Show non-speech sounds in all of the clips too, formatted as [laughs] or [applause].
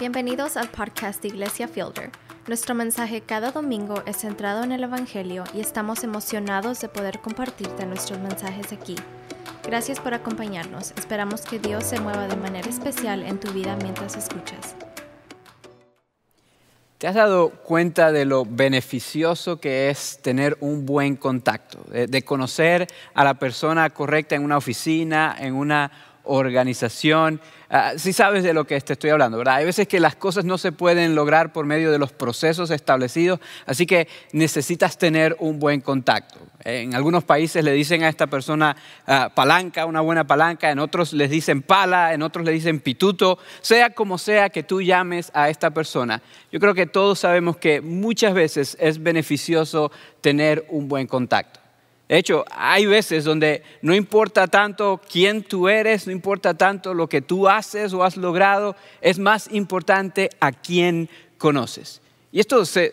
Bienvenidos al podcast de Iglesia Fielder. Nuestro mensaje cada domingo es centrado en el Evangelio y estamos emocionados de poder compartirte nuestros mensajes aquí. Gracias por acompañarnos. Esperamos que Dios se mueva de manera especial en tu vida mientras escuchas. ¿Te has dado cuenta de lo beneficioso que es tener un buen contacto? De, conocer a la persona correcta en una oficina, en una organización. Ah, si sabes de lo que te estoy hablando, ¿verdad? Hay veces que las cosas no se pueden lograr por medio de los procesos establecidos, así que necesitas tener un buen contacto. En algunos países le dicen a esta persona ah, palanca, una buena palanca, en otros les dicen pala, en otros le dicen pituto, sea como sea que tú llames a esta persona. Yo creo que todos sabemos que muchas veces es beneficioso tener un buen contacto. De hecho, hay veces donde no importa tanto quién tú eres, no importa tanto lo que tú haces o has logrado, es más importante a quién conoces. Y esto se,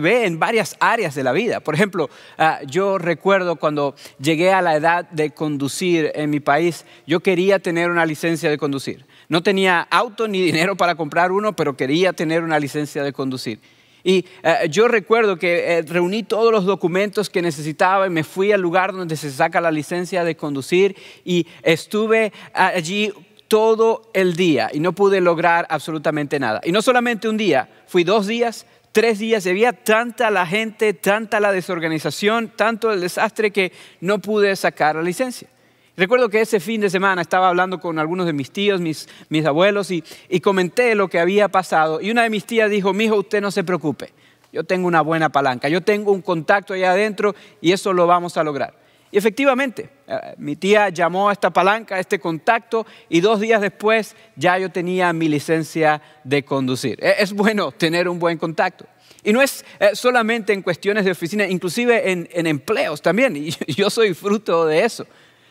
ve en varias áreas de la vida. Por ejemplo, ah, yo recuerdo cuando llegué a la edad de conducir en mi país, yo quería tener una licencia de conducir. No tenía auto ni dinero para comprar uno, pero quería tener una licencia de conducir. Y eh, yo recuerdo que eh, reuní todos los documentos que necesitaba y me fui al lugar donde se saca la licencia de conducir y estuve allí todo el día y no pude lograr absolutamente nada. Y no solamente un día, fui dos días, tres días, y había tanta la gente, tanta la desorganización, tanto el desastre que no pude sacar la licencia. Recuerdo que ese fin de semana estaba hablando con algunos de mis tíos, mis, abuelos, y, y, comenté lo que había pasado. Y una de mis tías dijo, mijo, usted no se preocupe, yo tengo una buena palanca, yo tengo un contacto allá adentro y eso lo vamos a lograr. Y efectivamente, eh, mi tía llamó a esta palanca, a este contacto, y dos días después ya yo tenía mi licencia de conducir. E, es bueno tener un buen contacto. Y no es eh, solamente en cuestiones de oficina, inclusive en, en empleos también. [laughs] Y yo soy fruto de eso.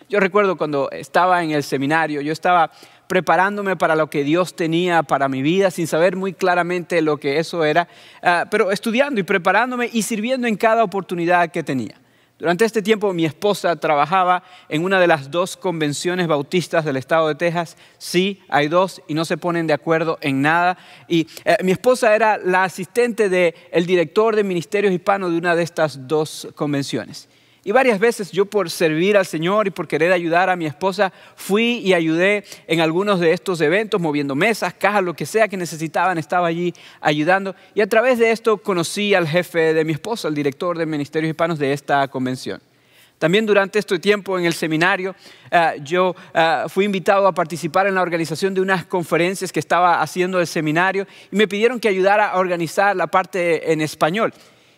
Yo recuerdo cuando estaba en el seminario, yo estaba preparándome para lo que Dios tenía para mi vida, sin saber muy claramente lo que eso era, ah, pero estudiando y preparándome y sirviendo en cada oportunidad que tenía. Durante este tiempo mi esposa trabajaba en una de las dos convenciones bautistas del estado de Texas. Sí, hay dos y no se ponen de acuerdo en nada. Y eh, mi esposa era la asistente del director de ministerios hispanos de una de estas dos convenciones. Y varias veces yo por servir al Señor y por querer ayudar a mi esposa, fui y ayudé en algunos de estos eventos, moviendo mesas, cajas, lo que sea que necesitaban, estaba allí ayudando. Y a través de esto conocí al jefe de mi esposa, el director de Ministerios Hispanos de esta convención. También durante este tiempo en el seminario eh, yo eh, fui invitado a participar en la organización de unas conferencias que estaba haciendo el seminario y me pidieron que ayudara a organizar la parte en español.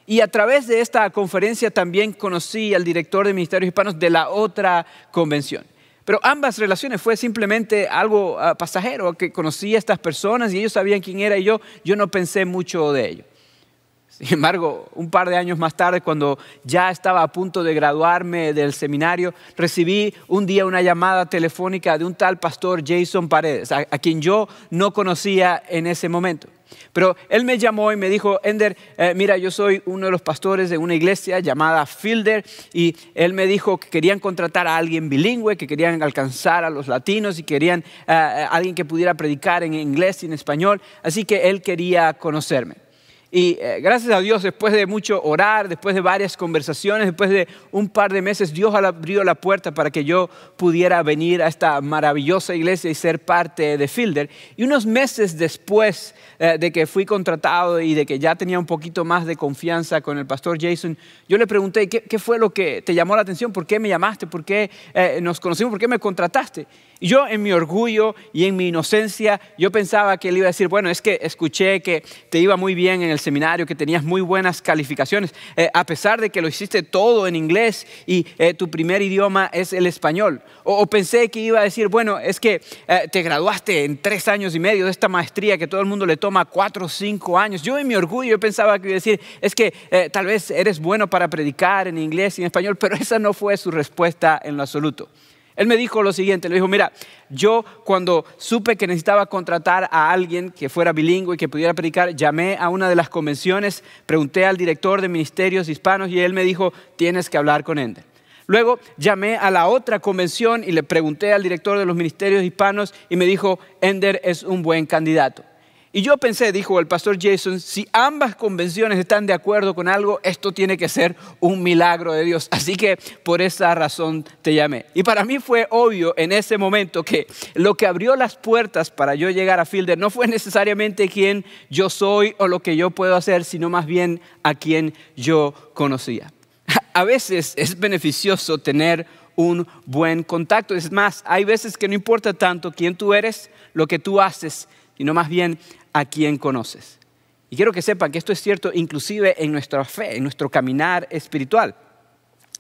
Y a través de esta conferencia también conocí al director de Ministerios Hispanos de la otra convención. Pero ambas relaciones fue simplemente algo ah, pasajero, que conocí a estas personas y ellos sabían quién era y yo, yo no pensé mucho de ello. Sin embargo, un par de años más tarde, cuando ya estaba a punto de graduarme del seminario, recibí un día una llamada telefónica de un tal pastor Jason Paredes, a quien yo no conocía en ese momento. Pero él me llamó y me dijo, Ender, eh, mira, yo soy uno de los pastores de una iglesia llamada Fielder y él me dijo que querían contratar a alguien bilingüe, que querían alcanzar a los latinos y querían a eh, eh, alguien que pudiera predicar en inglés y en español, así que él quería conocerme. Y gracias a Dios, después de mucho orar, después de varias conversaciones, después de un par de meses, Dios abrió la puerta para que yo pudiera venir a esta maravillosa iglesia y ser parte de Fielder. Y unos meses después eh, de que fui contratado y de que ya tenía un poquito más de confianza con el pastor Jason, yo le pregunté, ¿qué, fue lo que te llamó la atención? ¿Por qué me llamaste? ¿Por qué eh, nos conocimos? ¿Por qué me contrataste? Y yo en mi orgullo y en mi inocencia, yo pensaba que él iba a decir, bueno, es que escuché que te iba muy bien en el seminario, que tenías muy buenas calificaciones, eh, a pesar de que lo hiciste todo en inglés y tu primer idioma es el español. O, pensé que iba a decir, bueno, es que te graduaste en tres años y medio de esta maestría que todo el mundo le toma cuatro o cinco años. Yo en mi orgullo pensaba que iba a decir, es que eh, tal vez eres bueno para predicar en inglés y en español, pero [laughs] esa no fue su respuesta en lo absoluto. Él me dijo lo siguiente, le dijo, mira, yo cuando supe que necesitaba contratar a alguien que fuera bilingüe y que pudiera predicar, llamé a una de las convenciones, pregunté al director de ministerios hispanos y él me dijo, tienes que hablar con Ender. Luego llamé a la otra convención y le pregunté al director de los ministerios hispanos y me dijo, Ender es un buen candidato. Y yo pensé, dijo el pastor Jason, si ambas convenciones están de acuerdo con algo, esto tiene que ser un milagro de Dios. Así que por esa razón te llamé. Y para mí fue obvio en ese momento que lo que abrió las puertas para yo llegar a Fielder no fue necesariamente quién yo soy o lo que yo puedo hacer, sino más bien a quien yo conocía. [laughs] A veces es beneficioso tener un buen contacto. Es más, hay veces que no importa tanto quién tú eres, lo que tú haces, sino más bien a quien conoces. Y quiero que sepan que esto es cierto inclusive en nuestra fe, en nuestro caminar espiritual.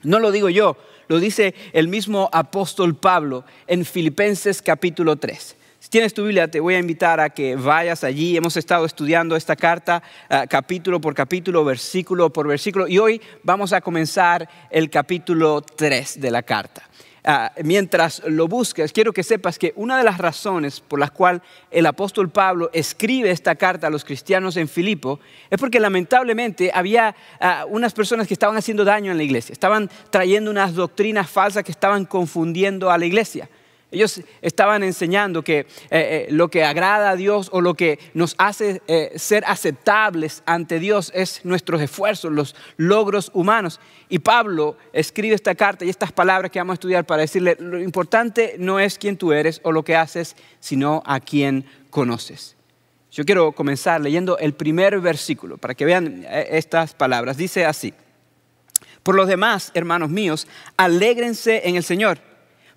No lo digo yo, lo dice el mismo apóstol Pablo en Filipenses capítulo 3. Si tienes tu Biblia, te voy a invitar a que vayas allí. Hemos estado estudiando esta carta ah, capítulo por capítulo, versículo por versículo, y hoy vamos a comenzar el capítulo 3 de la carta. Ah, mientras lo busques, quiero que sepas que una de las razones por las cuales el apóstol Pablo escribe esta carta a los cristianos en Filipo es porque lamentablemente había ah, unas personas que estaban haciendo daño en la iglesia, estaban trayendo unas doctrinas falsas que estaban confundiendo a la iglesia. Ellos estaban enseñando que eh, eh, lo que agrada a Dios o lo que nos hace eh, ser aceptables ante Dios es nuestros esfuerzos, los logros humanos. Y Pablo escribe esta carta y estas palabras que vamos a estudiar para decirle, lo importante no es quién tú eres o lo que haces, sino a quién conoces. Yo quiero comenzar leyendo el primer versículo para que vean estas palabras. Dice así, por los demás, hermanos míos, alégrense en el Señor.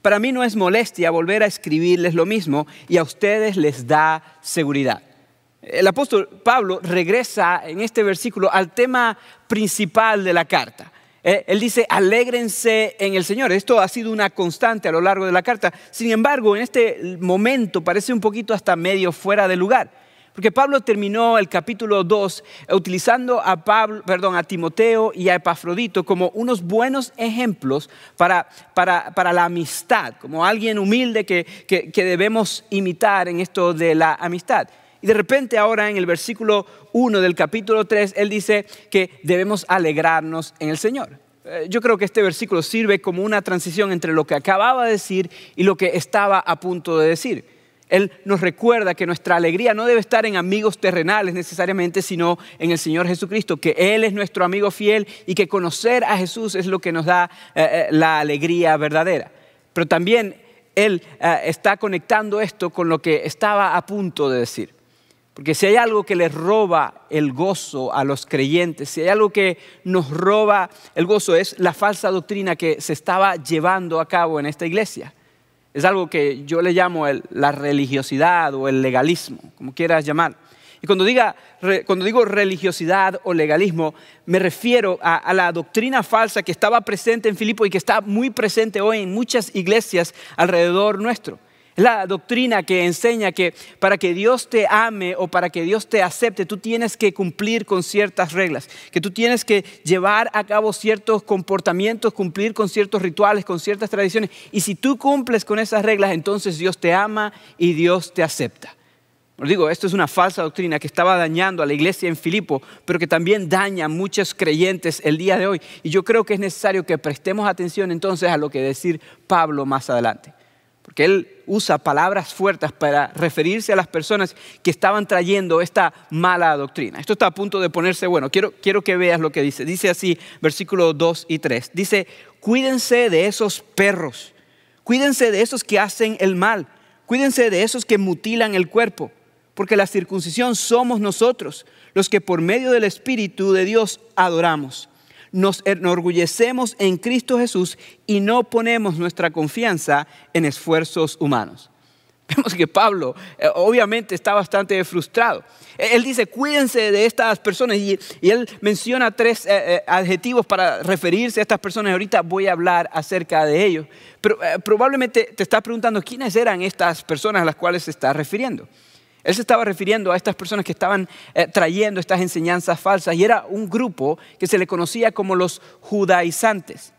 Para mí no es molestia volver a escribirles lo mismo y a ustedes les da seguridad. El apóstol Pablo regresa en este versículo al tema principal de la carta. Eh, él dice, alégrense en el Señor. Esto ha sido una constante a lo largo de la carta. Sin embargo, en este momento parece un poquito hasta medio fuera de lugar. Porque Pablo terminó el capítulo 2 utilizando a, Pablo, perdón, a Timoteo y a Epafrodito como unos buenos ejemplos para, para, la amistad, como alguien humilde que, que, debemos imitar en esto de la amistad. Y de repente ahora en el versículo 1 del capítulo 3, él dice que debemos alegrarnos en el Señor. Eh, yo creo que este versículo sirve como una transición entre lo que acababa de decir y lo que estaba a punto de decir. Él nos recuerda que nuestra alegría no debe estar en amigos terrenales necesariamente, sino en el Señor Jesucristo, que Él es nuestro amigo fiel y que conocer a Jesús es lo que nos da eh, eh, la alegría verdadera. Pero también Él eh, está conectando esto con lo que estaba a punto de decir. Porque si hay algo que le roba el gozo a los creyentes, si hay algo que nos roba el gozo, es la falsa doctrina que se estaba llevando a cabo en esta iglesia. Es algo que yo le llamo la religiosidad o el legalismo, como quieras llamar. Y cuando, digo religiosidad o legalismo, me refiero a, a, la doctrina falsa que estaba presente en Filipo y que está muy presente hoy en muchas iglesias alrededor nuestro. Es la doctrina que enseña que para que Dios te ame o para que Dios te acepte, tú tienes que cumplir con ciertas reglas, que tú tienes que llevar a cabo ciertos comportamientos, cumplir con ciertos rituales, con ciertas tradiciones. Y si tú cumples con esas reglas, entonces Dios te ama y Dios te acepta. Os digo, esto es una falsa doctrina que estaba dañando a la iglesia en Filipo, pero que también daña a muchos creyentes el día de hoy. Y yo creo que es necesario que prestemos atención entonces a lo que decir Pablo más adelante porque él usa palabras fuertes para referirse a las personas que estaban trayendo esta mala doctrina. Esto está a punto de ponerse bueno. Quiero, quiero que veas lo que dice. Dice así, versículos 2 y 3. Dice, cuídense de esos perros, cuídense de esos que hacen el mal, cuídense de esos que mutilan el cuerpo, porque la circuncisión somos nosotros, los que por medio del Espíritu de Dios adoramos nos enorgullecemos en Cristo Jesús y no ponemos nuestra confianza en esfuerzos humanos. [laughs] Vemos que Pablo eh, obviamente está bastante frustrado. Él dice, cuídense de estas personas y, él menciona tres eh, eh, adjetivos para referirse a estas personas. Ahorita voy a hablar acerca de ellos. Pero probablemente te estás preguntando quiénes eran estas personas a las cuales se está refiriendo. Él se estaba refiriendo a estas personas que estaban eh, trayendo estas enseñanzas falsas y era un grupo que se le conocía como los judaizantes.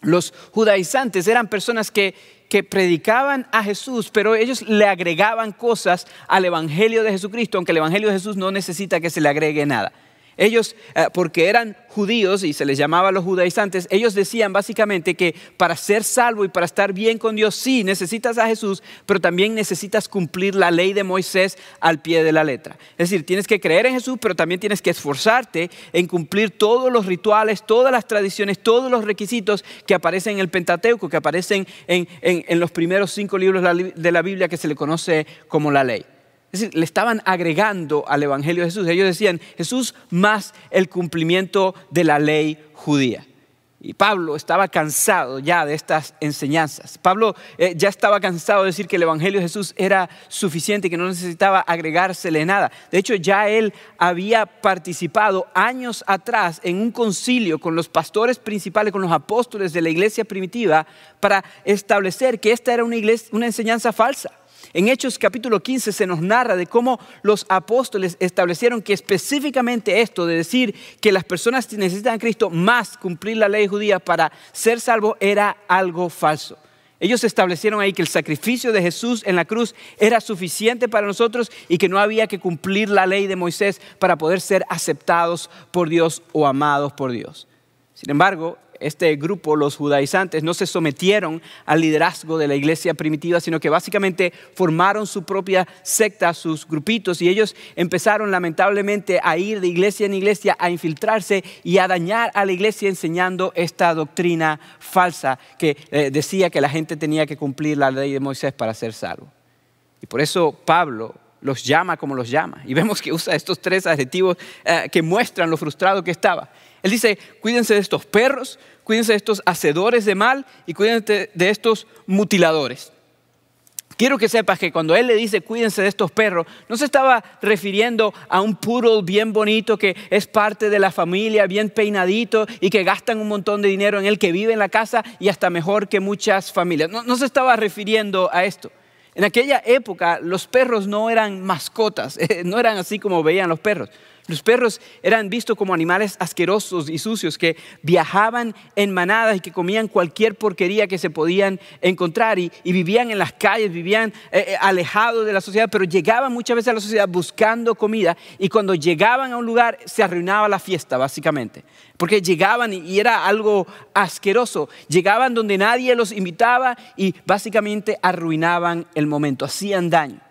Los judaizantes eran personas que, que predicaban a Jesús, pero ellos le agregaban cosas al Evangelio de Jesucristo, aunque el Evangelio de Jesús no necesita que se le agregue nada. Ellos, eh, porque eran judíos y se les llamaba los judaizantes, ellos decían básicamente que para ser salvo y para estar bien con Dios, sí, necesitas a Jesús, pero también necesitas cumplir la ley de Moisés al pie de la letra. Es decir, tienes que creer en Jesús, pero también tienes que esforzarte en cumplir todos los rituales, todas las tradiciones, todos los requisitos que aparecen en el Pentateuco, que aparecen en, en los primeros cinco libros de la Biblia que se le conoce como la ley. Es decir, le estaban agregando al Evangelio de Jesús. Ellos decían, Jesús más el cumplimiento de la ley judía. Y Pablo estaba cansado ya de estas enseñanzas. Pablo eh, ya estaba cansado de decir que el Evangelio de Jesús era suficiente, que no necesitaba agregársele nada. De hecho, ya él había participado años atrás en un concilio con los pastores principales, con los apóstoles de la iglesia primitiva, para establecer que esta era una, enseñanza falsa en Hechos capítulo 15 se nos narra de cómo los apóstoles establecieron que específicamente esto de decir que las personas necesitan a Cristo más cumplir la ley judía para ser salvo era algo falso. Ellos establecieron ahí que el sacrificio de Jesús en la cruz era suficiente para nosotros y que no había que cumplir la ley de Moisés para poder ser aceptados por Dios o amados por Dios. Sin embargo, este grupo, los judaizantes, no se sometieron al liderazgo de la iglesia primitiva, sino que básicamente formaron su propia secta, sus grupitos, y ellos empezaron lamentablemente a ir de iglesia en iglesia, a infiltrarse y a dañar a la iglesia enseñando esta doctrina falsa que eh, decía que la gente tenía que cumplir la ley de Moisés para ser salvo. Y por eso Pablo los llama como los llama. Y vemos que usa estos tres adjetivos eh, que muestran lo frustrado que estaba. Él dice, cuídense de estos perros, cuídense de estos hacedores de mal y cuídense de estos mutiladores. Quiero que sepas que cuando él le dice cuídense de estos perros, no se estaba refiriendo a un poodle bien bonito que es parte de la familia, bien peinadito y que gastan un montón de dinero en él, que vive en la casa y hasta mejor que muchas familias. No, no se estaba refiriendo a esto. En aquella época los perros no eran mascotas, [laughs] no eran así como veían los perros. Los perros eran vistos como animales asquerosos y sucios que viajaban en manadas y que comían cualquier porquería que se podían encontrar y, vivían en las calles, vivían eh, eh, alejados de la sociedad, pero llegaban muchas veces a la sociedad buscando comida y cuando llegaban a un lugar se arruinaba la fiesta, básicamente. Porque llegaban y era algo asqueroso. Llegaban donde nadie los invitaba y básicamente arruinaban el momento, hacían daño.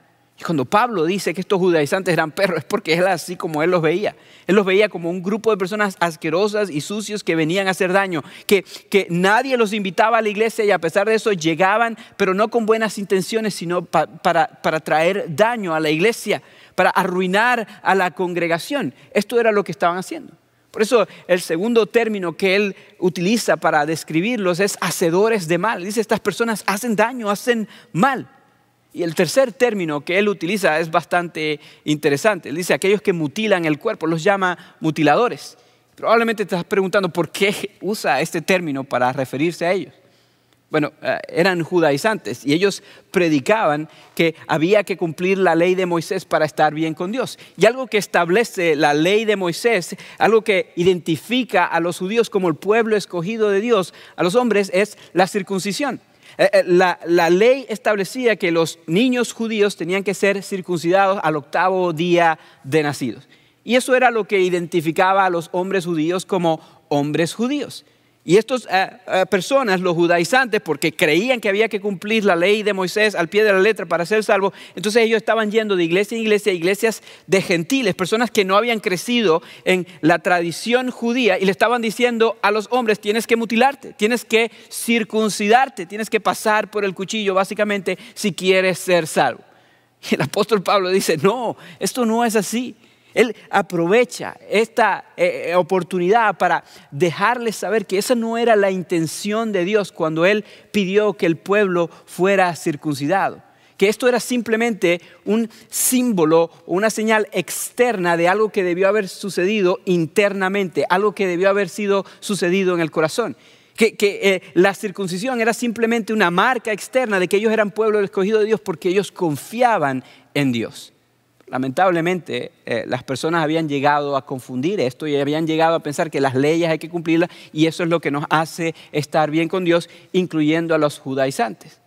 Cuando Pablo dice que estos judaizantes eran perros es porque él así como él los veía. Él los veía como un grupo de personas asquerosas y sucios que venían a hacer daño, que, que nadie los invitaba a la iglesia y a pesar de eso llegaban, pero no con buenas intenciones, sino para, para traer daño a la iglesia, para arruinar a la congregación. Esto era lo que estaban haciendo. Por eso el segundo término que él utiliza para describirlos es hacedores de mal. Dice, estas personas hacen daño, hacen mal. Y el tercer término que él utiliza es bastante interesante. Él dice, aquellos que mutilan el cuerpo, los llama mutiladores. Probablemente te estás preguntando por qué usa este término para referirse a ellos. Bueno, eh, eran judaizantes y ellos predicaban que había que cumplir la ley de Moisés para estar bien con Dios. Y algo que establece la ley de Moisés, algo que identifica a los judíos como el pueblo escogido de Dios, a los hombres, es la circuncisión. Eh, eh, la, ley establecía que los niños judíos tenían que ser circuncidados al octavo día de nacidos. Y eso era lo que identificaba a los hombres judíos como hombres judíos. Y estas eh, eh, personas, los judaizantes, porque creían que había que cumplir la ley de Moisés al pie de la letra para ser salvo, entonces ellos estaban yendo de iglesia en iglesia, iglesias de gentiles, personas que no habían crecido en la tradición judía y le estaban diciendo a los hombres, tienes que mutilarte, tienes que circuncidarte, tienes que pasar por el cuchillo, básicamente, si quieres ser salvo. Y el apóstol Pablo dice, no, esto no es así. Él aprovecha esta eh, eh, oportunidad para dejarles saber que esa no era la intención de Dios cuando Él pidió que el pueblo fuera circuncidado. Que esto era simplemente un símbolo o una señal externa de algo que debió haber sucedido internamente, algo que debió haber sido sucedido en el corazón. Que, eh, la circuncisión era simplemente una marca externa de que ellos eran pueblo escogido de Dios porque ellos confiaban en Dios. Lamentablemente, eh, las personas habían llegado a confundir esto y habían llegado a pensar que las leyes hay que cumplirlas y eso es lo que nos hace estar bien con Dios, incluyendo a los judaizantes.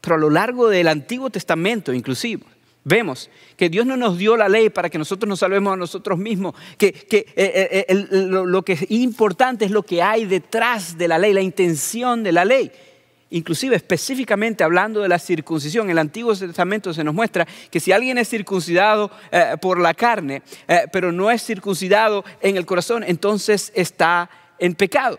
Pero a lo largo del Antiguo Testamento, inclusive, Vemos que Dios no nos dio la ley para que nosotros nos salvemos a nosotros mismos, que, eh, eh, eh, lo, que es importante es lo que hay detrás de la ley, la intención de la ley. Inclusive específicamente hablando de la circuncisión, en el Antiguo Testamento se nos muestra que si alguien es circuncidado por la carne, pero no es circuncidado en el corazón, entonces está en pecado.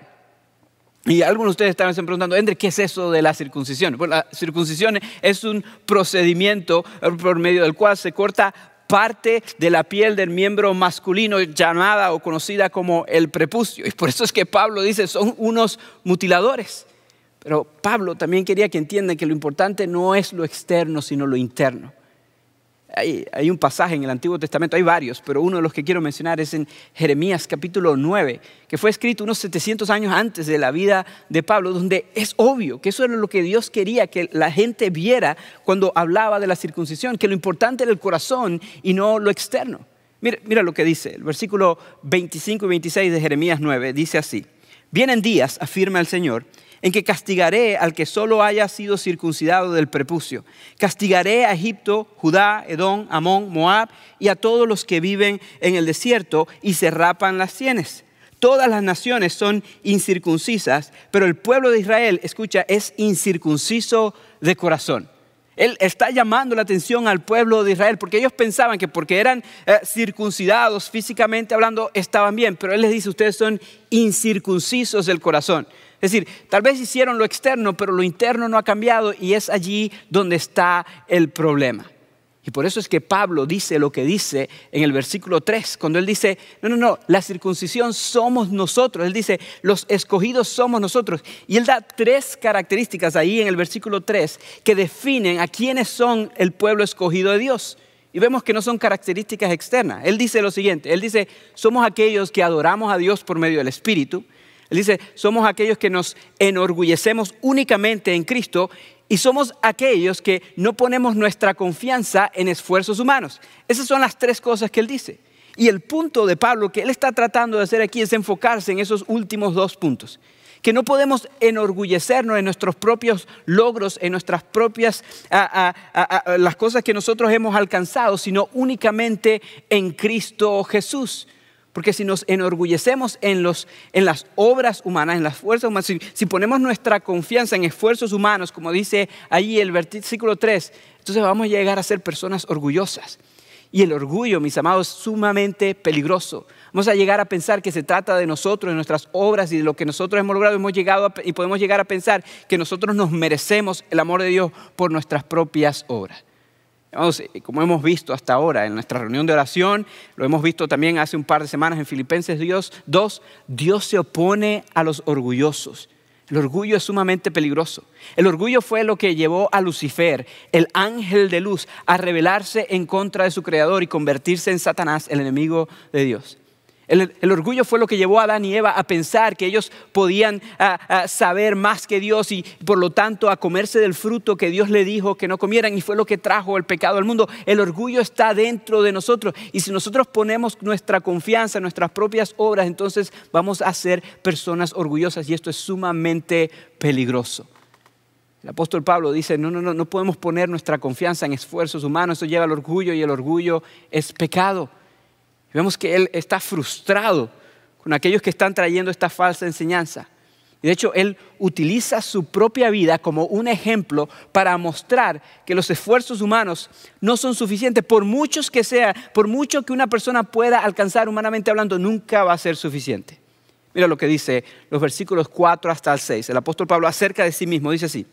Y algunos de ustedes estaban preguntando, Endre, ¿qué es eso de la circuncisión? Bueno, la circuncisión es un procedimiento por medio del cual se corta parte de la piel del miembro masculino llamada o conocida como el prepucio. Y por eso es que Pablo dice, son unos mutiladores. Pero Pablo también quería que entiendan que lo importante no es lo externo, sino lo interno. Hay, un pasaje en el Antiguo Testamento, hay varios, pero uno de los que quiero mencionar es en Jeremías capítulo 9, que fue escrito unos 700 años antes de la vida de Pablo, donde es obvio que eso era lo que Dios quería que la gente viera cuando hablaba de la circuncisión, que lo importante era el corazón y no lo externo. Mira, mira lo que dice, el versículo 25 y 26 de Jeremías 9 dice así, vienen días, afirma el Señor, en que castigaré al que solo haya sido circuncidado del prepucio. Castigaré a Egipto, Judá, Edom, Amón, Moab y a todos los que viven en el desierto y se rapan las sienes. Todas las naciones son incircuncisas, pero el pueblo de Israel, escucha, es incircunciso de corazón. Él está llamando la atención al pueblo de Israel porque ellos pensaban que porque eran eh, circuncidados físicamente hablando estaban bien, pero Él les dice, ustedes son incircuncisos del corazón. Es decir, tal vez hicieron lo externo, pero lo interno no ha cambiado y es allí donde está el problema. Y por eso es que Pablo dice lo que dice en el versículo 3, cuando él dice, no, no, no, la circuncisión somos nosotros. Él dice, los escogidos somos nosotros. Y él da tres características ahí en el versículo 3 que definen a quiénes son el pueblo escogido de Dios. Y vemos que no son características externas. Él dice lo siguiente, él dice, somos aquellos que adoramos a Dios por medio del Espíritu. Él dice, somos aquellos que nos enorgullecemos únicamente en Cristo y somos aquellos que no ponemos nuestra confianza en esfuerzos humanos. Esas son las tres cosas que él dice. Y el punto de Pablo que él está tratando de hacer aquí es enfocarse en esos últimos dos puntos. Que no podemos enorgullecernos en nuestros propios logros, en nuestras propias, las cosas que nosotros hemos alcanzado, sino únicamente en Cristo Jesús. Porque si nos enorgullecemos en, los, en las obras humanas, en las fuerzas humanas, si, ponemos nuestra confianza en esfuerzos humanos, como dice allí el versículo 3, entonces vamos a llegar a ser personas orgullosas. Y el orgullo, mis amados, es sumamente peligroso. Vamos a llegar a pensar que se trata de nosotros, de nuestras obras y de lo que nosotros hemos logrado. Hemos llegado y podemos llegar a pensar que nosotros nos merecemos el amor de Dios por nuestras propias obras. Eh, como hemos visto hasta ahora en nuestra reunión de oración, lo hemos visto también hace un par de semanas en Filipenses 2, Dios se opone a los orgullosos. El orgullo es sumamente peligroso. El orgullo fue lo que llevó a Lucifer, el ángel de luz, a rebelarse en contra de su creador y convertirse en Satanás, el enemigo de Dios. El, orgullo fue lo que llevó a Adán y Eva a pensar que ellos podían saber más que Dios y por lo tanto a comerse del fruto que Dios le dijo que no comieran y fue lo que trajo el pecado al mundo. El orgullo está dentro de nosotros y si nosotros ponemos nuestra confianza en nuestras propias obras, entonces vamos a ser personas orgullosas y esto es sumamente peligroso. El apóstol Pablo dice, no, no, no, no podemos poner nuestra confianza en esfuerzos humanos, eso lleva al orgullo y el orgullo es pecado. Vemos que él está frustrado con aquellos que están trayendo esta falsa enseñanza. Y de hecho, él utiliza su propia vida como un ejemplo para mostrar que los esfuerzos humanos no son suficientes. Por muchos que sea, por mucho que una persona pueda alcanzar humanamente hablando, nunca va a ser suficiente. Mira lo que dice los versículos 4 hasta el 6. El apóstol Pablo acerca de sí mismo dice así.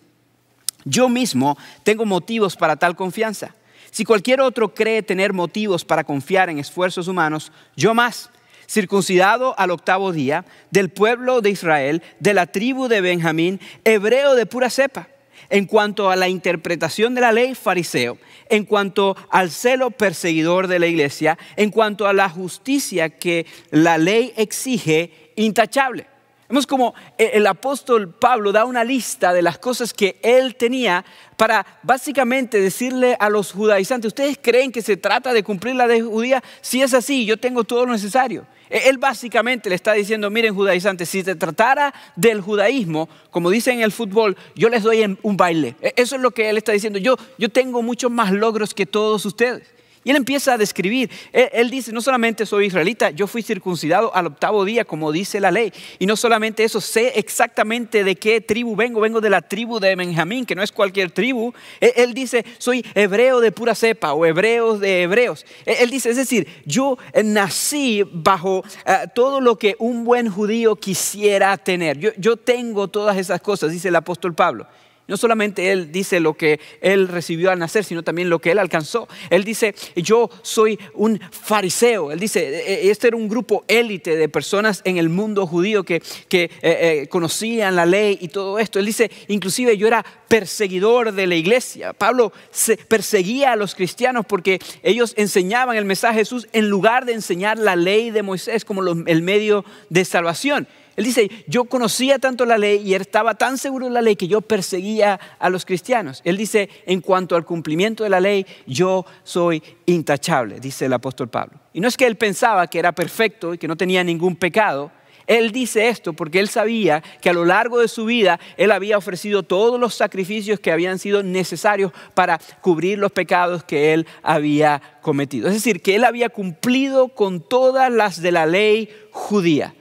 Yo mismo tengo motivos para tal confianza. Si cualquier otro cree tener motivos para confiar en esfuerzos humanos, yo más, circuncidado al octavo día, del pueblo de Israel, de la tribu de Benjamín, hebreo de pura cepa, en cuanto a la interpretación de la ley, fariseo, en cuanto al celo perseguidor de la iglesia, en cuanto a la justicia que la ley exige, intachable. Vemos como el apóstol Pablo da una lista de las cosas que él tenía para básicamente decirle a los judaizantes, ¿ustedes creen que se trata de cumplir la ley judía? Si es así, yo tengo todo lo necesario. E, él básicamente le está diciendo, miren judaizantes, si se tratara del judaísmo, como dicen en el fútbol, yo les doy un baile. E, eso es lo que él está diciendo. Yo, yo tengo muchos más logros que todos ustedes. Y él empieza a describir, él, dice, no solamente soy israelita, yo fui circuncidado al octavo día, como dice la ley. Y no solamente eso, sé exactamente de qué tribu vengo, vengo de la tribu de Benjamín, que no es cualquier tribu. Él, dice, soy hebreo de pura cepa o hebreo de hebreos. Él, dice, es decir, yo nací bajo eh, todo lo que un buen judío quisiera tener. Yo, yo tengo todas esas cosas, dice el apóstol Pablo. No solamente Él dice lo que Él recibió al nacer, sino también lo que Él alcanzó. Él dice, yo soy un fariseo. Él dice, e, e, este era un grupo élite de personas en el mundo judío que, eh, eh, conocían la ley y todo esto. Él dice, inclusive yo era perseguidor de la iglesia. Pablo se perseguía a los cristianos porque ellos enseñaban el mensaje de Jesús en lugar de enseñar la ley de Moisés como el medio de salvación. Él dice, yo conocía tanto la ley y estaba tan seguro de la ley que yo perseguía a los cristianos. Él dice, en cuanto al cumplimiento de la ley, yo soy intachable, dice el apóstol Pablo. Y no es que él pensaba que era perfecto y que no tenía ningún pecado. Él dice esto porque él sabía que a lo largo de su vida él había ofrecido todos los sacrificios que habían sido necesarios para cubrir los pecados que él había cometido. Es decir, que él había cumplido con todas las de la ley judía.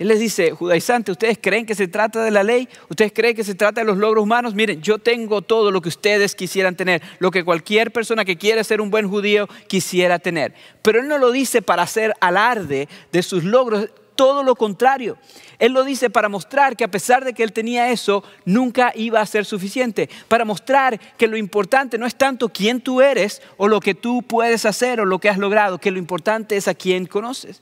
Él les dice, judaizante, ¿ustedes creen que se trata de la ley? ¿Ustedes creen que se trata de los logros humanos? Miren, yo tengo todo lo que ustedes quisieran tener, lo que cualquier persona que quiere ser un buen judío quisiera tener. Pero Él no lo dice para hacer alarde de sus logros, todo lo contrario. Él lo dice para mostrar que a pesar de que Él tenía eso, nunca iba a ser suficiente. Para mostrar que lo importante no es tanto quién tú eres o lo que tú puedes hacer o lo que has logrado, que lo importante es a quién conoces.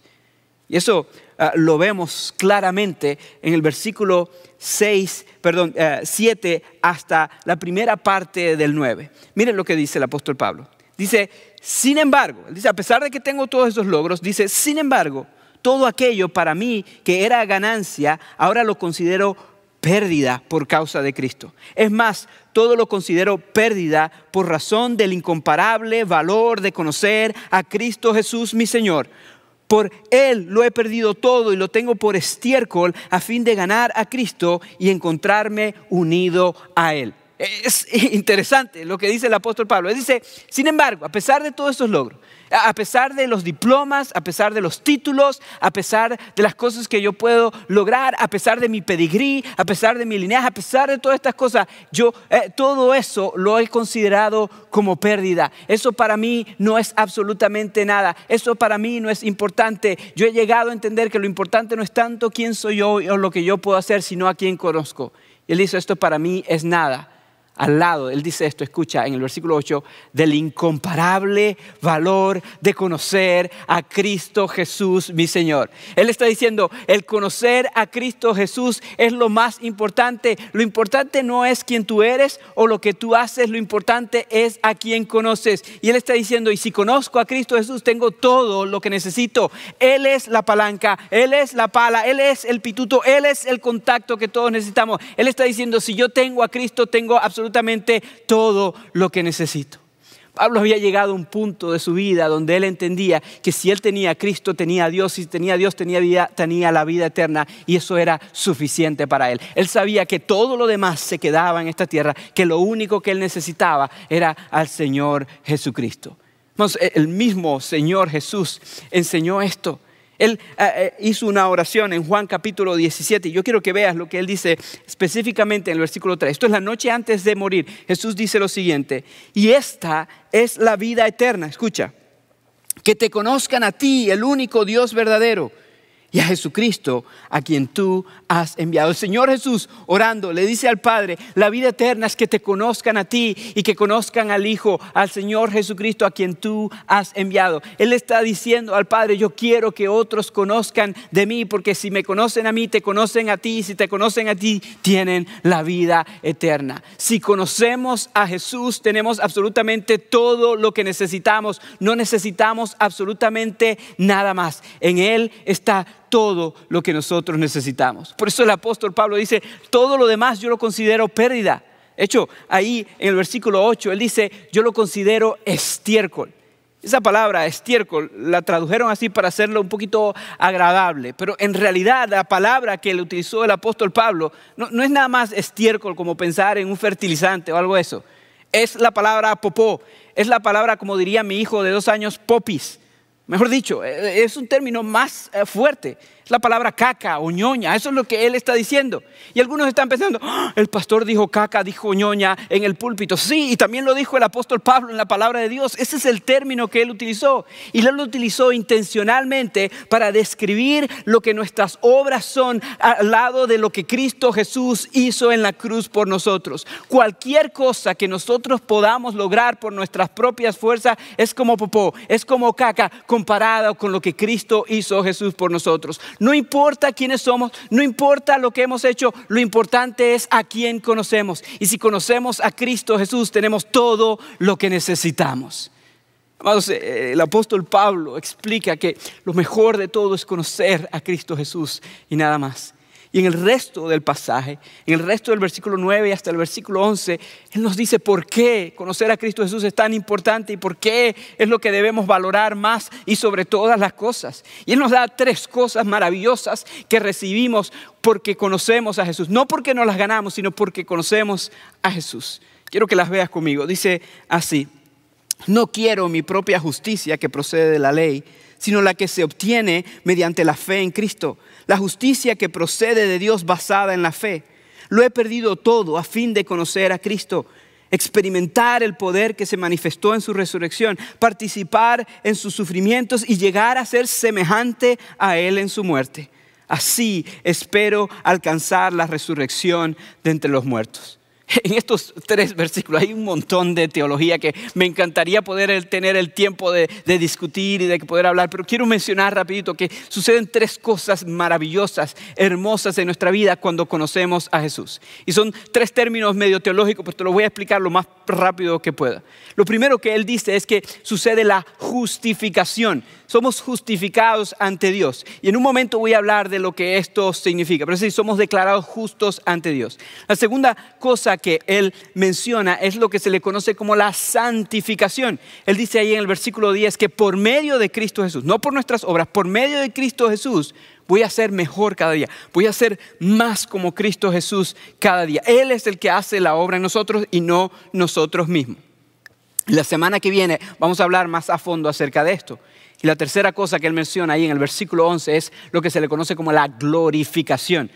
Y eso ah, lo vemos claramente en el versículo 6, perdón, 7 eh, hasta la primera parte del 9. Miren lo que dice el apóstol Pablo. Dice, sin embargo, dice, a pesar de que tengo todos esos logros, dice, sin embargo, todo aquello para mí que era ganancia, ahora lo considero pérdida por causa de Cristo. Es más, todo lo considero pérdida por razón del incomparable valor de conocer a Cristo Jesús mi Señor por Él lo he perdido todo y lo tengo por estiércol a fin de ganar a Cristo y encontrarme unido a Él. Es [laughs] interesante lo que dice el apóstol Pablo. Él dice, sin embargo, a pesar de todos estos logros, a pesar de los diplomas, a pesar de los títulos, a pesar de las cosas que yo puedo lograr, a pesar de mi pedigrí, a pesar de mi linaje, a pesar de todas estas cosas, yo eh, todo eso lo he considerado como pérdida. Eso para mí no es absolutamente nada. Eso para mí no es importante. Yo he llegado a entender que lo importante no es tanto quién soy yo o lo que yo puedo hacer, sino a quién conozco. Él dice, esto para mí es nada al lado, él dice esto, escucha en el versículo 8, del incomparable valor de conocer a Cristo Jesús, mi Señor. Él está diciendo, el conocer a Cristo Jesús es lo más importante. Lo importante no es quién tú eres o lo que tú haces, lo importante es a quién conoces. Y él está diciendo, y si conozco a Cristo Jesús, tengo todo lo que necesito. Él es la palanca, Él es la pala, Él es el pituto, Él es el contacto que todos necesitamos. Él está diciendo, si yo tengo a Cristo, tengo absolutamente absolutamente todo lo que necesito. Pablo había llegado a un punto de su vida donde él entendía que si él tenía a Cristo, tenía a Dios, si tenía a Dios, tenía, vida, tenía la vida eterna y eso era suficiente para él. Él sabía que todo lo demás se quedaba en esta tierra, que lo único que él necesitaba era al Señor Jesucristo. el mismo Señor Jesús enseñó esto. Él eh, eh, hizo una oración en Juan capítulo 17 y yo quiero que veas lo que él dice específicamente en el versículo 3. Esto es la noche antes de morir. Jesús dice lo siguiente, y esta es la vida eterna, escucha, que te conozcan a ti, el único Dios verdadero y a Jesucristo a quien tú has enviado. El Señor Jesús orando le dice al Padre, la vida eterna es que te conozcan a ti y que conozcan al Hijo, al Señor Jesucristo a quien tú has enviado. Él está diciendo al Padre, yo quiero que otros conozcan de mí, porque si me conocen a mí, te conocen a ti, y si te conocen a ti, tienen la vida eterna. Si conocemos a Jesús, tenemos absolutamente todo lo que necesitamos, no necesitamos absolutamente nada más. En Él está todo lo que nosotros necesitamos. Por eso el apóstol Pablo dice, todo lo demás yo lo considero pérdida. De hecho, ahí en el versículo 8, él dice, yo lo considero estiércol. Esa palabra, estiércol, la tradujeron así para hacerlo un poquito agradable, pero en realidad la palabra que le utilizó el apóstol Pablo no, no es nada más estiércol como pensar en un fertilizante o algo de eso. Es la palabra popó, es la palabra, como diría mi hijo de dos años, popis. Mejor dicho, eh, es un término más eh, la palabra caca o ñoña, eso es lo que él está diciendo. Y algunos están pensando, ¡Ah! el pastor dijo caca, dijo ñoña en el púlpito. Sí, y también lo dijo el apóstol Pablo en la palabra de Dios. Ese es el término que él utilizó. Y él lo utilizó intencionalmente para describir lo que nuestras obras son al lado de lo que Cristo Jesús hizo en la cruz por nosotros. Cualquier cosa que nosotros podamos lograr por nuestras propias fuerzas es como popó, es como caca comparado con lo que Cristo hizo Jesús por nosotros. No importa quiénes somos, no importa lo que hemos hecho, lo importante es a quién conocemos. Y si conocemos a Cristo Jesús, tenemos todo lo que necesitamos. Amados, eh, el apóstol Pablo explica que lo mejor de todo es conocer a Cristo Jesús y nada más. Y en el resto del pasaje, en el resto del versículo 9 hasta el versículo 11, Él nos dice por qué conocer a Cristo Jesús es tan importante y por qué es lo que debemos valorar más y sobre todas las cosas. Y Él nos da tres cosas maravillosas que recibimos porque conocemos a Jesús. No porque nos las ganamos, sino porque conocemos a Jesús. Quiero que las veas conmigo. Dice así, no quiero mi propia justicia que procede de la ley, sino la que se obtiene mediante la fe en Cristo la justicia que procede de Dios basada en la fe. Lo he perdido todo a fin de conocer a Cristo, experimentar el poder que se manifestó en su resurrección, participar en sus sufrimientos y llegar a ser semejante a Él en su muerte. Así espero alcanzar la resurrección de entre los muertos. [laughs] En estos tres versículos hay un montón de teología que me encantaría poder tener el tiempo de, discutir y de poder hablar, pero quiero mencionar rapidito que suceden tres cosas maravillosas, hermosas en nuestra vida cuando conocemos a Jesús. Y son tres términos medio teológicos, pues te lo voy a explicar lo más rápido que pueda. Lo primero que él dice es que sucede la justificación somos justificados ante Dios. Y en un momento voy a hablar de lo que esto significa, pero sí, somos declarados justos ante Dios. La segunda cosa que él menciona es lo que se le conoce como la santificación. Él dice ahí en el versículo 10 que por medio de Cristo Jesús, no por nuestras obras, por medio de Cristo Jesús, voy a ser mejor cada día, voy a ser más como Cristo Jesús cada día. Él es el que hace la obra en nosotros y no nosotros mismos. La semana que viene vamos a hablar más a fondo acerca de esto. Y la tercera cosa que él menciona ahí en el versículo 11 es lo que se le conoce como la glorificación.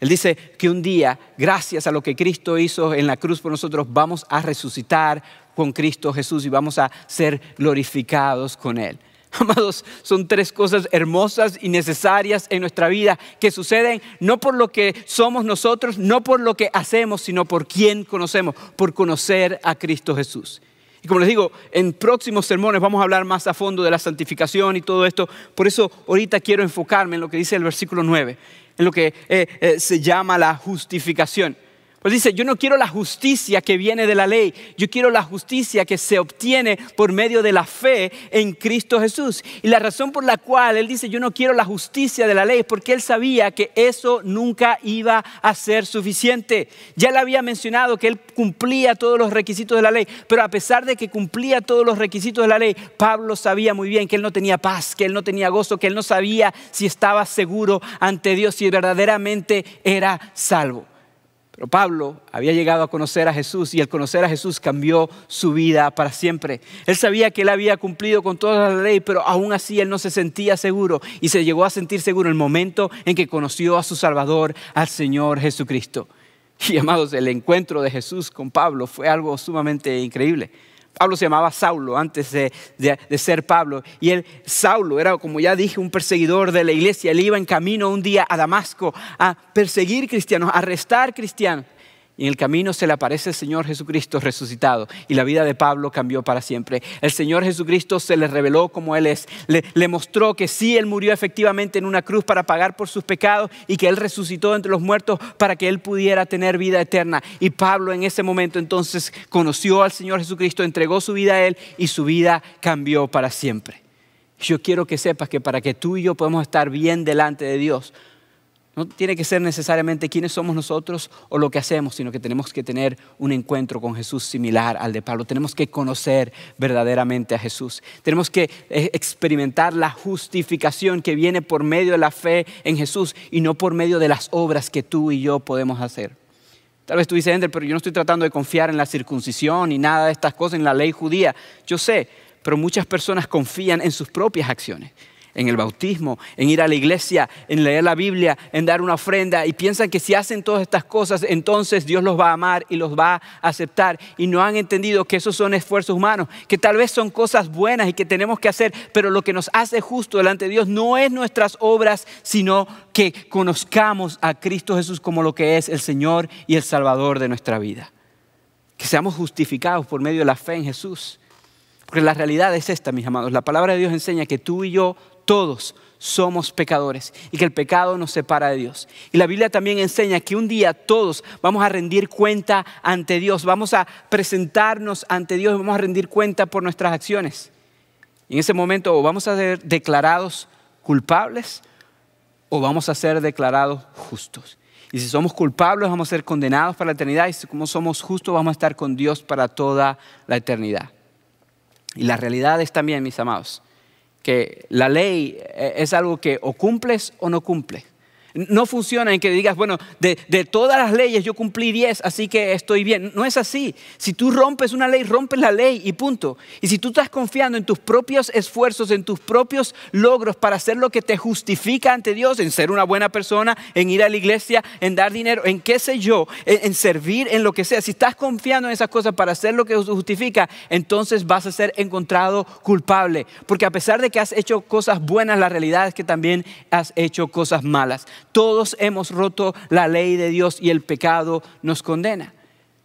Él dice que un día, gracias a lo que Cristo hizo en la cruz por nosotros, vamos a resucitar con Cristo Jesús y vamos a ser glorificados con Él. [laughs] Amados, son tres cosas hermosas y necesarias en nuestra vida que suceden no por lo que somos nosotros, no por lo que hacemos, sino por quien conocemos, por conocer a Cristo Jesús. Y como les digo, en próximos sermones vamos a hablar más a fondo de la santificación y todo esto. Por eso ahorita quiero enfocarme en lo que dice el versículo 9, en lo que eh, eh, se llama la justificación. Pues dice, yo no quiero la justicia que viene de la ley, yo quiero la justicia que se obtiene por medio de la fe en Cristo Jesús. Y la razón por la cual él dice, yo no quiero la justicia de la ley, porque él sabía que eso nunca iba a ser suficiente. Ya le había mencionado que él cumplía todos los requisitos de la ley, pero a pesar de que cumplía todos los requisitos de la ley, Pablo sabía muy bien que él no tenía paz, que él no tenía gozo, que él no sabía si estaba seguro ante Dios, si verdaderamente era salvo. Pero Pablo había llegado a conocer a Jesús y el conocer a Jesús cambió su vida para siempre. Él sabía que él había cumplido con toda la ley, pero aún así él no se sentía seguro y se llegó a sentir seguro el momento en que conoció a su Salvador, al Señor Jesucristo. [laughs] Y amados, el encuentro de Jesús con Pablo fue algo sumamente increíble. Pablo se llamaba Saulo antes de, ser Pablo. Y él, Saulo, era, como ya dije, un perseguidor de la iglesia. Él iba en camino un día a Damasco a perseguir cristianos, a arrestar cristianos. Y en el camino se le aparece el Señor Jesucristo resucitado. Y la vida de Pablo cambió para siempre. El Señor Jesucristo se le reveló como Él es. Le, mostró que sí, Él murió efectivamente en una cruz para pagar por sus pecados y que Él resucitó entre los muertos para que Él pudiera tener vida eterna. Y Pablo en ese momento entonces conoció al Señor Jesucristo, entregó su vida a Él y su vida cambió para siempre. Yo quiero que sepas que para que tú y yo podamos estar bien delante de Dios, no tiene que ser necesariamente quiénes somos nosotros o lo que hacemos, sino que tenemos que tener un encuentro con Jesús similar al de Pablo. Tenemos que conocer verdaderamente a Jesús. Tenemos que eh, experimentar la justificación que viene por medio de la fe en Jesús y no por medio de las obras que tú y yo podemos hacer. Tal vez tú dices, Ender, pero yo no estoy tratando de confiar en la circuncisión ni nada de estas cosas, en la ley judía. Yo sé, pero muchas personas confían en sus propias acciones en el bautismo, en ir a la iglesia, en leer la Biblia, en dar una ofrenda y piensan que si hacen todas estas cosas, entonces Dios los va a amar y los va a aceptar. Y no han entendido que esos son esfuerzos humanos, que tal vez son cosas buenas y que tenemos que hacer, pero lo que nos hace justo delante de Dios no es nuestras obras, sino que conozcamos a Cristo Jesús como lo que es el Señor y el Salvador de nuestra vida. Que seamos justificados por medio de la fe en Jesús. Porque la realidad es esta, mis amados. La palabra de Dios enseña que tú y yo todos somos pecadores y que el pecado nos separa de Dios. Y la Biblia también enseña que un día todos vamos a rendir cuenta ante Dios, vamos a presentarnos ante Dios y vamos a rendir cuenta por nuestras acciones. Y en ese momento o vamos a ser declarados culpables o vamos a ser declarados justos. Y si somos culpables vamos a ser condenados para la eternidad y si como somos justos vamos a estar con Dios para toda la eternidad. Y la realidad es también, mis amados, que la ley eh, es algo que o cumples o no cumples. No funciona en que digas, bueno, de, todas las leyes yo cumplí 10, así que estoy bien. No es así. Si tú rompes una ley, rompes la ley y punto. Y si tú estás confiando en tus propios esfuerzos, en tus propios logros para hacer lo que te justifica ante Dios, en ser una buena persona, en ir a la iglesia, en dar dinero, en qué sé yo, en, en servir, en lo que sea. Si estás confiando en esas cosas para hacer lo que justifica, entonces vas a ser encontrado culpable. Porque a pesar de que has hecho cosas buenas, la realidad es que también has hecho cosas malas. Todos hemos roto la ley de Dios y el pecado nos condena.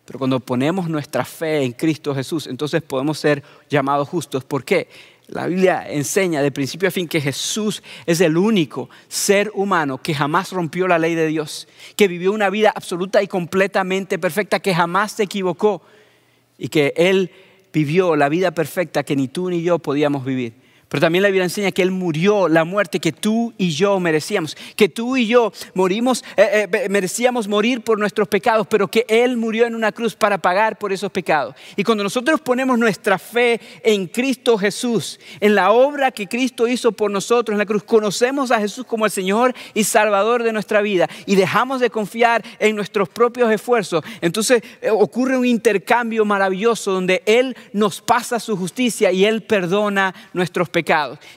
Pero cuando ponemos nuestra fe en Cristo Jesús, entonces podemos ser llamados justos. ¿Por qué? La Biblia enseña de principio a fin que Jesús es el único ser humano que jamás rompió la ley de Dios, que vivió una vida absoluta y completamente perfecta, que jamás se equivocó y que Él vivió la vida perfecta que ni tú ni yo podíamos vivir. Pero también la Biblia enseña que Él murió la muerte que tú y yo merecíamos, que tú y yo morimos, eh, eh, merecíamos morir por nuestros pecados, pero que Él murió en una cruz para pagar por esos pecados. Y cuando nosotros ponemos nuestra fe en Cristo Jesús, en la obra que Cristo hizo por nosotros en la cruz, conocemos a Jesús como el Señor y Salvador de nuestra vida y dejamos de confiar en nuestros propios esfuerzos, entonces eh, ocurre un intercambio maravilloso donde Él nos pasa su justicia y Él perdona nuestros pecados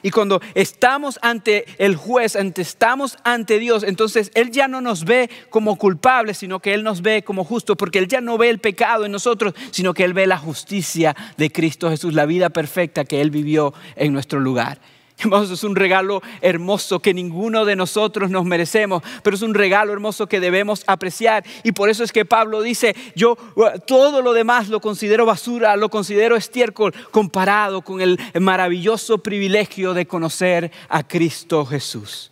y cuando estamos ante el juez, estamos ante Dios, entonces Él ya no nos ve como culpables, sino que Él nos ve como justos, porque Él ya no ve el pecado en nosotros, sino que Él ve la justicia de Cristo Jesús, la vida perfecta que Él vivió en nuestro lugar es un regalo hermoso que ninguno de nosotros nos merecemos, pero es un regalo hermoso que debemos apreciar. Y por eso es que Pablo dice, yo uh, todo lo demás lo considero basura, lo considero estiércol comparado con el maravilloso privilegio de conocer a Cristo Jesús.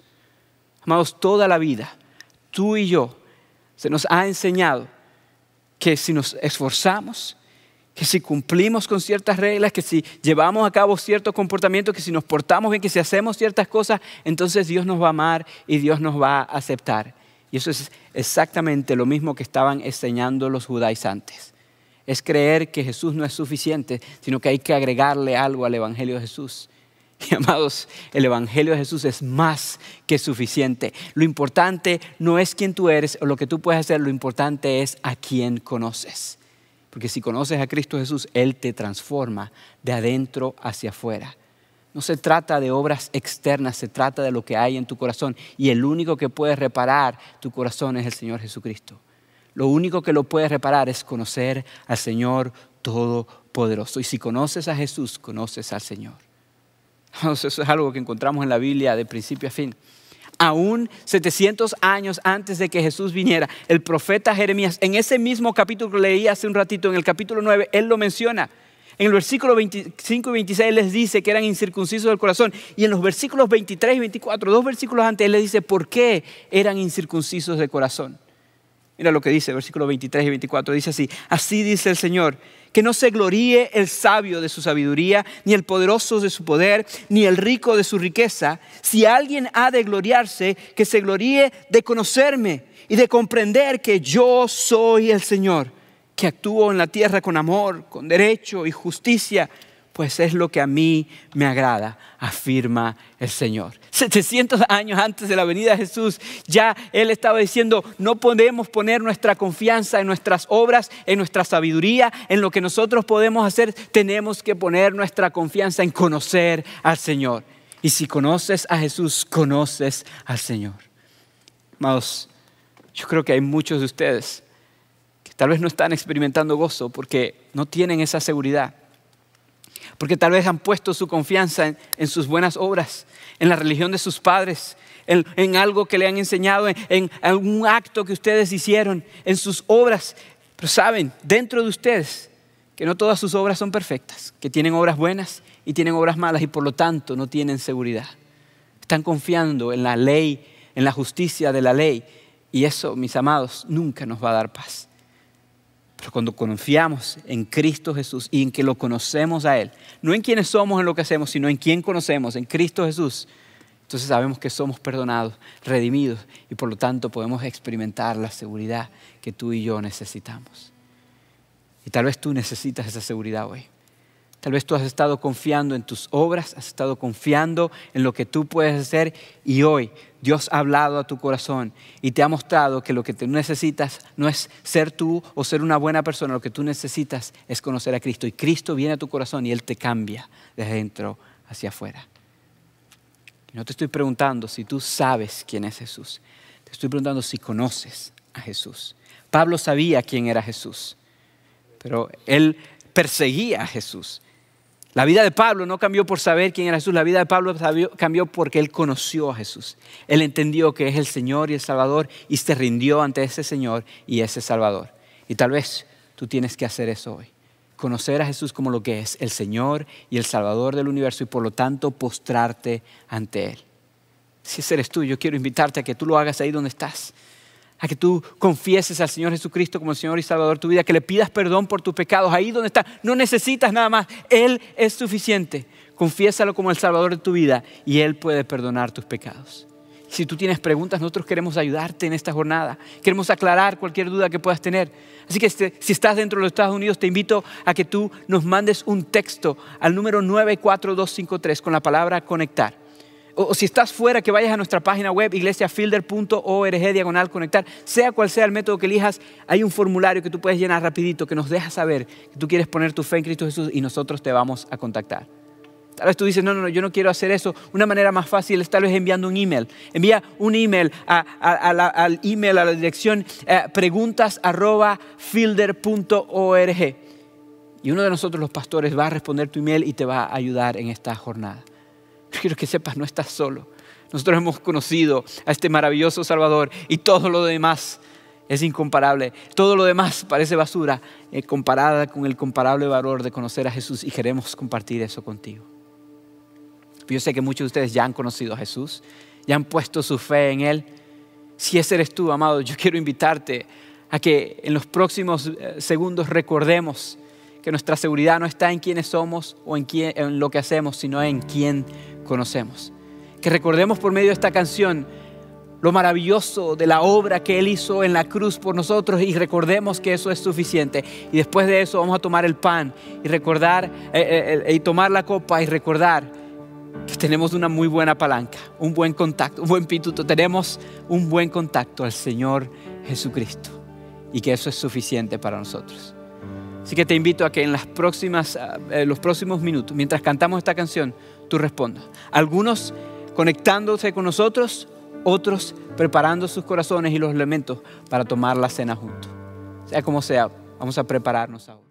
Amados, toda la vida, tú y yo, se nos ha enseñado que si nos esforzamos, que si cumplimos con ciertas reglas, que si llevamos a cabo ciertos comportamientos, que si nos portamos bien, que si hacemos ciertas cosas, entonces Dios nos va a amar y Dios nos va a aceptar. Y eso es exactamente lo mismo que estaban enseñando los judaizantes. Es creer que Jesús no es suficiente, sino que hay que agregarle algo al Evangelio de Jesús. [laughs] Y amados, el Evangelio de Jesús es más que suficiente. Lo importante no es quién tú eres o lo que tú puedes hacer, lo importante es a quién conoces. Porque si conoces a Cristo Jesús, Él te transforma de adentro hacia afuera. No se trata de obras externas, se trata de lo que hay en tu corazón. Y el único que puede reparar tu corazón es el Señor Jesucristo. Lo único que lo puede reparar es conocer al Señor Todopoderoso. Y si conoces a Jesús, conoces al Señor. [laughs] Eso es algo que encontramos en la Biblia de principio a fin aún 700 años antes de que Jesús viniera, el profeta Jeremías, en ese mismo capítulo que leí hace un ratito, en el capítulo 9, él lo menciona. En el versículo 25 y 26 les dice que eran incircuncisos del corazón. Y en los versículos 23 y 24, dos versículos antes, él les dice por qué eran incircuncisos de corazón. Mira lo que dice, versículo 23 y 24. Dice así, así dice el Señor, que no se gloríe el sabio de su sabiduría, ni el poderoso de su poder, ni el rico de su riqueza. Si alguien ha de gloriarse, que se gloríe de conocerme y de comprender que yo soy el Señor, que actúo en la tierra con amor, con derecho y justicia pues es lo que a mí me agrada, afirma el Señor. 700 años antes de la venida de Jesús, ya Él estaba diciendo, no podemos poner nuestra confianza en nuestras obras, en nuestra sabiduría, en lo que nosotros podemos hacer, tenemos que poner nuestra confianza en conocer al Señor. Y si conoces a Jesús, conoces al Señor. Amados, yo creo que hay muchos de ustedes que tal vez no están experimentando gozo porque no tienen esa seguridad porque tal vez han puesto su confianza en, sus buenas obras, en la religión de sus padres, en, algo que le han enseñado, en, en algún acto que ustedes hicieron, en sus obras. Pero saben, dentro de ustedes, que no todas sus obras son perfectas, que tienen obras buenas y tienen obras malas y por lo tanto no tienen seguridad. Están confiando en la ley, en la justicia de la ley y eso, mis amados, nunca nos va a dar paz. Pero cuando confiamos en Cristo Jesús y en que lo conocemos a Él, no en quienes somos en lo que hacemos, sino en quien conocemos, en Cristo Jesús, entonces sabemos que somos perdonados, redimidos y por lo tanto podemos experimentar la seguridad que tú y yo necesitamos. Y tal vez tú necesitas esa seguridad hoy. Tal vez tú has estado confiando en tus obras, has estado confiando en lo que tú puedes hacer y hoy Dios ha hablado a tu corazón y te ha mostrado que lo que tú necesitas no es ser tú o ser una buena persona, lo que tú necesitas es conocer a Cristo y Cristo viene a tu corazón y Él te cambia de dentro hacia afuera. No te estoy preguntando si tú sabes quién es Jesús, te estoy preguntando si conoces a Jesús. Pablo sabía quién era Jesús, pero él perseguía a Jesús. La vida de Pablo no cambió por saber quién era Jesús, la vida de Pablo cambió porque él conoció a Jesús. Él entendió que es el Señor y el Salvador y se rindió ante ese Señor y ese Salvador. Y tal vez tú tienes que hacer eso hoy. Conocer a Jesús como lo que es, el Señor y el Salvador del universo y por lo tanto postrarte ante Él. Si ese eres tú, yo quiero invitarte a que tú lo hagas ahí donde estás a que tú confieses al Señor Jesucristo como el Señor y Salvador de tu vida, que le pidas perdón por tus pecados, ahí donde está. No necesitas nada más, Él es suficiente. Confiésalo como el Salvador de tu vida y Él puede perdonar tus pecados. Si tú tienes preguntas, nosotros queremos ayudarte en esta jornada. Queremos aclarar cualquier duda que puedas tener. Así que este, si estás dentro de los Estados Unidos, te invito a que tú nos mandes un texto al número 94253 con la palabra conectar o, si estás fuera, que vayas a nuestra página web, iglesiafielder.org, diagonal conectar. Sea cual sea el método que elijas, hay un formulario que tú puedes llenar rapidito, que nos deja saber que tú quieres poner tu fe en Cristo Jesús y nosotros te vamos a contactar. Tal vez tú dices, no, no, no, yo no quiero hacer eso. Una manera más fácil es tal vez enviando un email. Envía un email al email, a la dirección eh, preguntas.fielder.org. Y uno de nosotros, los pastores, va a responder tu email y te va a ayudar en esta jornada quiero que sepas, no estás solo. Nosotros hemos conocido a este maravilloso Salvador y todo lo demás es incomparable. Todo lo demás parece basura eh, comparada con el comparable valor de conocer a Jesús y queremos compartir eso contigo. Yo sé que muchos de ustedes ya han conocido a Jesús, ya han puesto su fe en Él. Si ese eres tú, amado, yo quiero invitarte a que en los próximos eh, segundos recordemos que nuestra seguridad no está en quiénes somos o en, en lo que hacemos, sino en quién conocemos. Que recordemos por medio de esta canción lo maravilloso de la obra que Él hizo en la cruz por nosotros y recordemos que eso es suficiente. Y después de eso vamos a tomar el pan y recordar, eh, eh, y tomar la copa y recordar que tenemos una muy buena palanca, un buen contacto, un buen pituto. Tenemos un buen contacto al Señor Jesucristo y que eso es suficiente para nosotros. Así que te invito a que en las próximas, eh, los próximos minutos, mientras cantamos esta canción, tú. Algunos conectándose con nosotros, otros preparando sus corazones y los elementos para tomar la cena juntos. Sea como sea, vamos a prepararnos ahora.